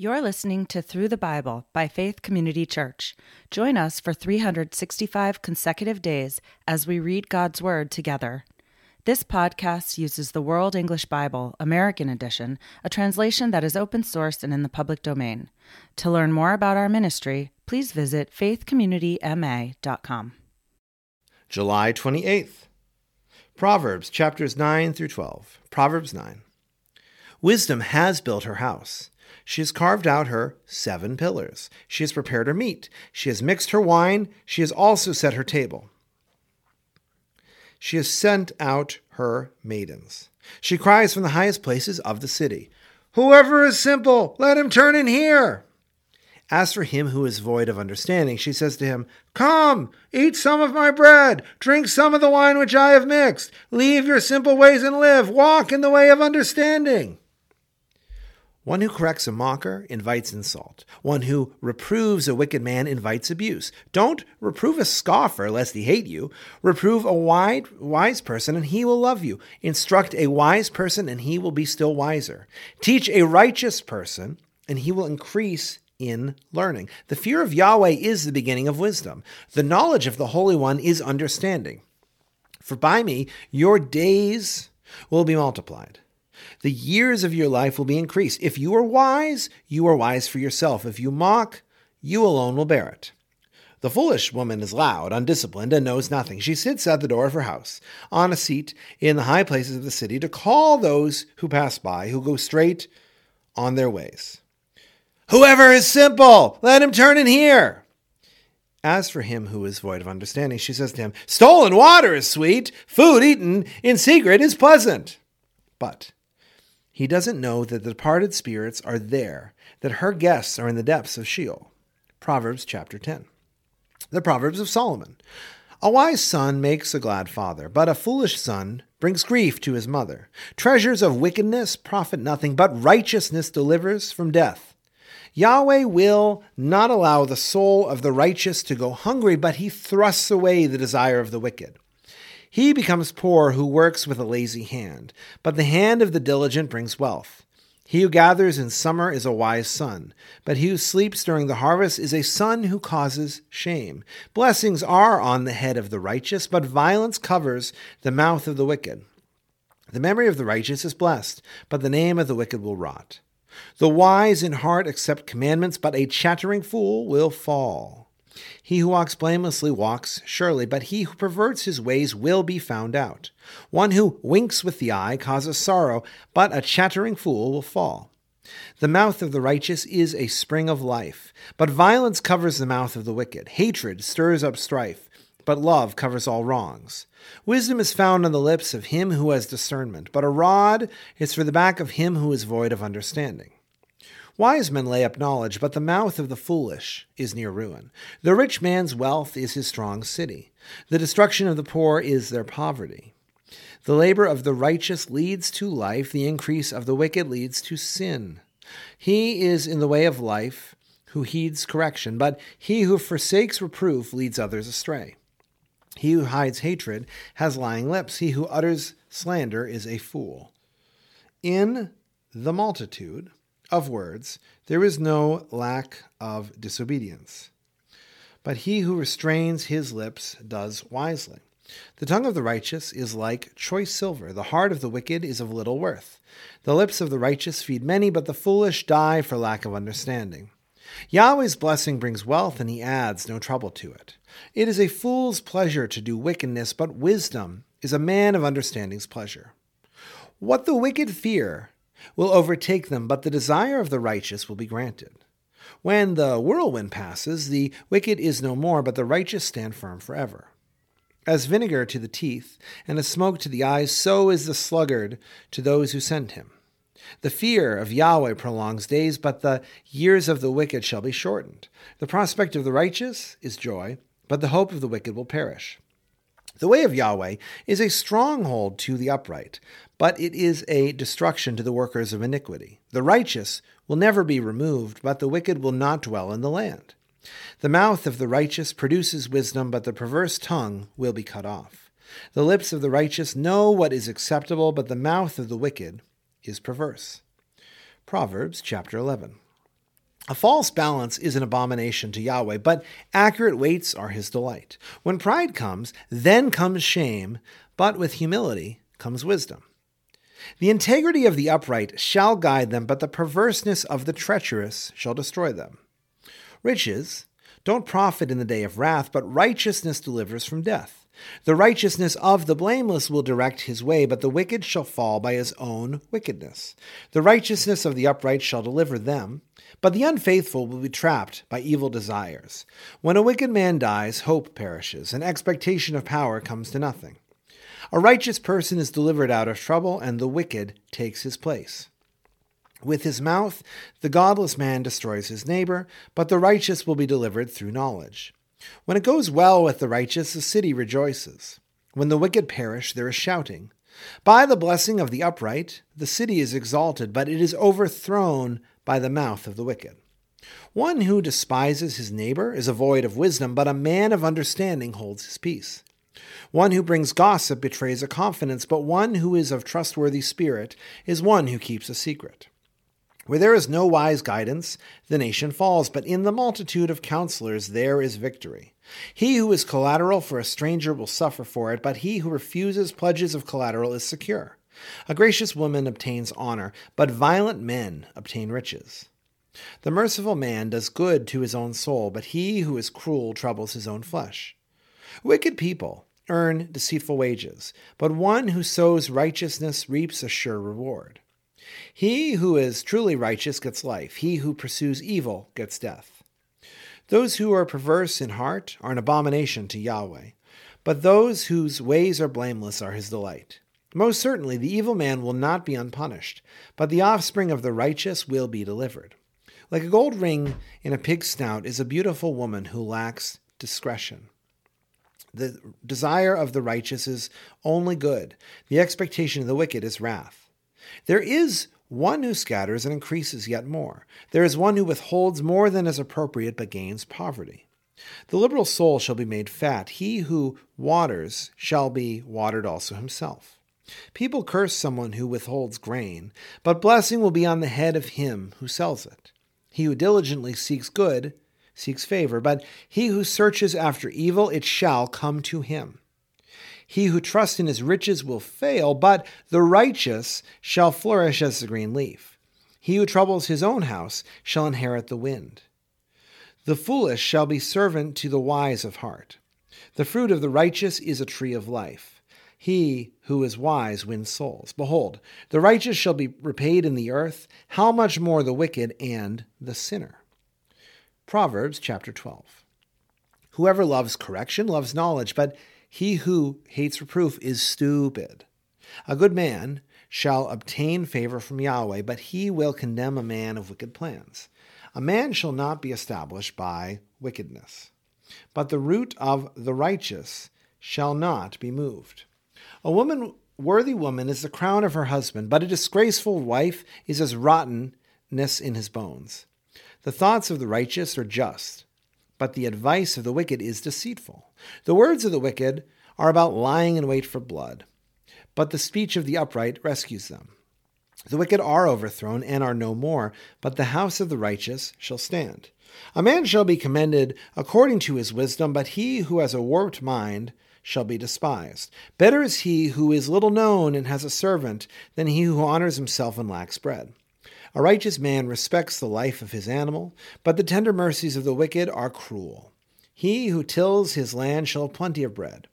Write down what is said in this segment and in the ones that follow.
You're listening to Through the Bible by Faith Community Church. Join us for 365 consecutive days as we read God's Word together. This podcast uses the World English Bible, American Edition, a translation that is open source and in the public domain. To learn more about our ministry, please visit faithcommunityma.com. July 28th. Proverbs chapters 9 through 12. Proverbs 9. Wisdom has built her house. She has carved out her seven pillars. She has prepared her meat. She has mixed her wine. She has also set her table. She has sent out her maidens. She cries from the highest places of the city Whoever is simple, let him turn in here. As for him who is void of understanding, she says to him, Come, eat some of my bread, drink some of the wine which I have mixed. Leave your simple ways and live. Walk in the way of understanding. One who corrects a mocker invites insult. One who reproves a wicked man invites abuse. Don't reprove a scoffer lest he hate you. Reprove a wide, wise person and he will love you. Instruct a wise person and he will be still wiser. Teach a righteous person and he will increase in learning. The fear of Yahweh is the beginning of wisdom. The knowledge of the Holy One is understanding. For by me your days will be multiplied. The years of your life will be increased. If you are wise, you are wise for yourself. If you mock, you alone will bear it. The foolish woman is loud, undisciplined, and knows nothing. She sits at the door of her house, on a seat in the high places of the city, to call those who pass by, who go straight on their ways. Whoever is simple, let him turn in here. As for him who is void of understanding, she says to him, Stolen water is sweet, food eaten in secret is pleasant. But he doesn't know that the departed spirits are there, that her guests are in the depths of Sheol. Proverbs chapter 10. The Proverbs of Solomon. A wise son makes a glad father, but a foolish son brings grief to his mother. Treasures of wickedness profit nothing, but righteousness delivers from death. Yahweh will not allow the soul of the righteous to go hungry, but he thrusts away the desire of the wicked. He becomes poor who works with a lazy hand, but the hand of the diligent brings wealth. He who gathers in summer is a wise son, but he who sleeps during the harvest is a son who causes shame. Blessings are on the head of the righteous, but violence covers the mouth of the wicked. The memory of the righteous is blessed, but the name of the wicked will rot. The wise in heart accept commandments, but a chattering fool will fall. He who walks blamelessly walks surely, but he who perverts his ways will be found out. One who winks with the eye causes sorrow, but a chattering fool will fall. The mouth of the righteous is a spring of life, but violence covers the mouth of the wicked. Hatred stirs up strife, but love covers all wrongs. Wisdom is found on the lips of him who has discernment, but a rod is for the back of him who is void of understanding. Wise men lay up knowledge, but the mouth of the foolish is near ruin. The rich man's wealth is his strong city. The destruction of the poor is their poverty. The labor of the righteous leads to life, the increase of the wicked leads to sin. He is in the way of life who heeds correction, but he who forsakes reproof leads others astray. He who hides hatred has lying lips. He who utters slander is a fool. In the multitude, of words, there is no lack of disobedience. But he who restrains his lips does wisely. The tongue of the righteous is like choice silver, the heart of the wicked is of little worth. The lips of the righteous feed many, but the foolish die for lack of understanding. Yahweh's blessing brings wealth, and he adds no trouble to it. It is a fool's pleasure to do wickedness, but wisdom is a man of understanding's pleasure. What the wicked fear will overtake them, but the desire of the righteous will be granted. When the whirlwind passes, the wicked is no more, but the righteous stand firm forever. As vinegar to the teeth, and as smoke to the eyes, so is the sluggard to those who send him. The fear of Yahweh prolongs days, but the years of the wicked shall be shortened. The prospect of the righteous is joy, but the hope of the wicked will perish. The way of Yahweh is a stronghold to the upright, but it is a destruction to the workers of iniquity. The righteous will never be removed, but the wicked will not dwell in the land. The mouth of the righteous produces wisdom, but the perverse tongue will be cut off. The lips of the righteous know what is acceptable, but the mouth of the wicked is perverse. Proverbs chapter 11. A false balance is an abomination to Yahweh, but accurate weights are his delight. When pride comes, then comes shame, but with humility comes wisdom. The integrity of the upright shall guide them, but the perverseness of the treacherous shall destroy them. Riches don't profit in the day of wrath, but righteousness delivers from death. The righteousness of the blameless will direct his way, but the wicked shall fall by his own wickedness. The righteousness of the upright shall deliver them, but the unfaithful will be trapped by evil desires. When a wicked man dies, hope perishes, and expectation of power comes to nothing. A righteous person is delivered out of trouble, and the wicked takes his place. With his mouth, the godless man destroys his neighbor, but the righteous will be delivered through knowledge. When it goes well with the righteous, the city rejoices. When the wicked perish, there is shouting. By the blessing of the upright, the city is exalted, but it is overthrown by the mouth of the wicked. One who despises his neighbor is a void of wisdom, but a man of understanding holds his peace. One who brings gossip betrays a confidence, but one who is of trustworthy spirit is one who keeps a secret. Where there is no wise guidance, the nation falls, but in the multitude of counselors there is victory. He who is collateral for a stranger will suffer for it, but he who refuses pledges of collateral is secure. A gracious woman obtains honor, but violent men obtain riches. The merciful man does good to his own soul, but he who is cruel troubles his own flesh. Wicked people earn deceitful wages, but one who sows righteousness reaps a sure reward. He who is truly righteous gets life, he who pursues evil gets death. Those who are perverse in heart are an abomination to Yahweh, but those whose ways are blameless are his delight. Most certainly, the evil man will not be unpunished, but the offspring of the righteous will be delivered. Like a gold ring in a pig's snout is a beautiful woman who lacks discretion. The desire of the righteous is only good, the expectation of the wicked is wrath. There is one who scatters and increases yet more. There is one who withholds more than is appropriate but gains poverty. The liberal soul shall be made fat. He who waters shall be watered also himself. People curse someone who withholds grain, but blessing will be on the head of him who sells it. He who diligently seeks good seeks favor, but he who searches after evil, it shall come to him. He who trusts in his riches will fail, but the righteous shall flourish as the green leaf. He who troubles his own house shall inherit the wind. The foolish shall be servant to the wise of heart. The fruit of the righteous is a tree of life. He who is wise wins souls. Behold, the righteous shall be repaid in the earth. How much more the wicked and the sinner? Proverbs chapter 12. Whoever loves correction loves knowledge, but he who hates reproof is stupid. A good man shall obtain favor from Yahweh, but he will condemn a man of wicked plans. A man shall not be established by wickedness, but the root of the righteous shall not be moved. A woman worthy woman is the crown of her husband, but a disgraceful wife is as rottenness in his bones. The thoughts of the righteous are just, but the advice of the wicked is deceitful. The words of the wicked are about lying in wait for blood, but the speech of the upright rescues them. The wicked are overthrown and are no more, but the house of the righteous shall stand. A man shall be commended according to his wisdom, but he who has a warped mind shall be despised. Better is he who is little known and has a servant than he who honors himself and lacks bread. A righteous man respects the life of his animal, but the tender mercies of the wicked are cruel. He who tills his land shall have plenty of bread,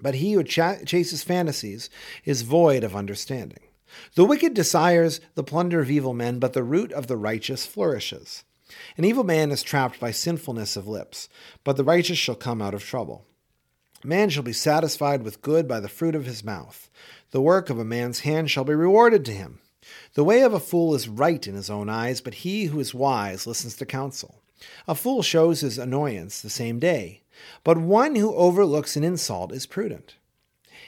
but he who ch- chases fantasies is void of understanding. The wicked desires the plunder of evil men, but the root of the righteous flourishes. An evil man is trapped by sinfulness of lips, but the righteous shall come out of trouble. Man shall be satisfied with good by the fruit of his mouth. The work of a man's hand shall be rewarded to him. The way of a fool is right in his own eyes, but he who is wise listens to counsel. A fool shows his annoyance the same day, but one who overlooks an insult is prudent.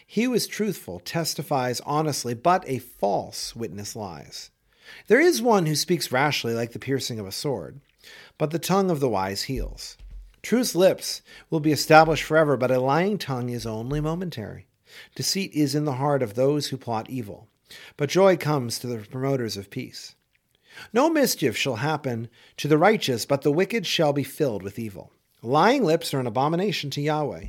He who is truthful testifies honestly, but a false witness lies. There is one who speaks rashly like the piercing of a sword, but the tongue of the wise heals. Truth's lips will be established forever, but a lying tongue is only momentary. Deceit is in the heart of those who plot evil but joy comes to the promoters of peace. No mischief shall happen to the righteous, but the wicked shall be filled with evil. Lying lips are an abomination to Yahweh,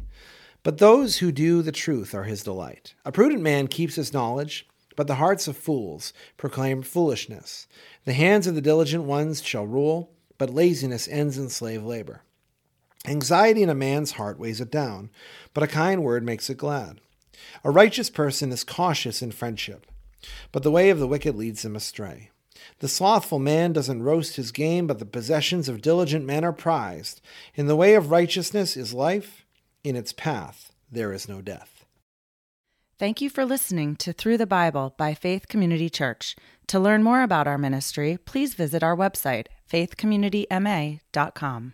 but those who do the truth are his delight. A prudent man keeps his knowledge, but the hearts of fools proclaim foolishness. The hands of the diligent ones shall rule, but laziness ends in slave labor. Anxiety in a man's heart weighs it down, but a kind word makes it glad. A righteous person is cautious in friendship, but the way of the wicked leads him astray. The slothful man doesn't roast his game, but the possessions of diligent men are prized. In the way of righteousness is life, in its path there is no death. Thank you for listening to Through the Bible by Faith Community Church. To learn more about our ministry, please visit our website, faithcommunityma.com.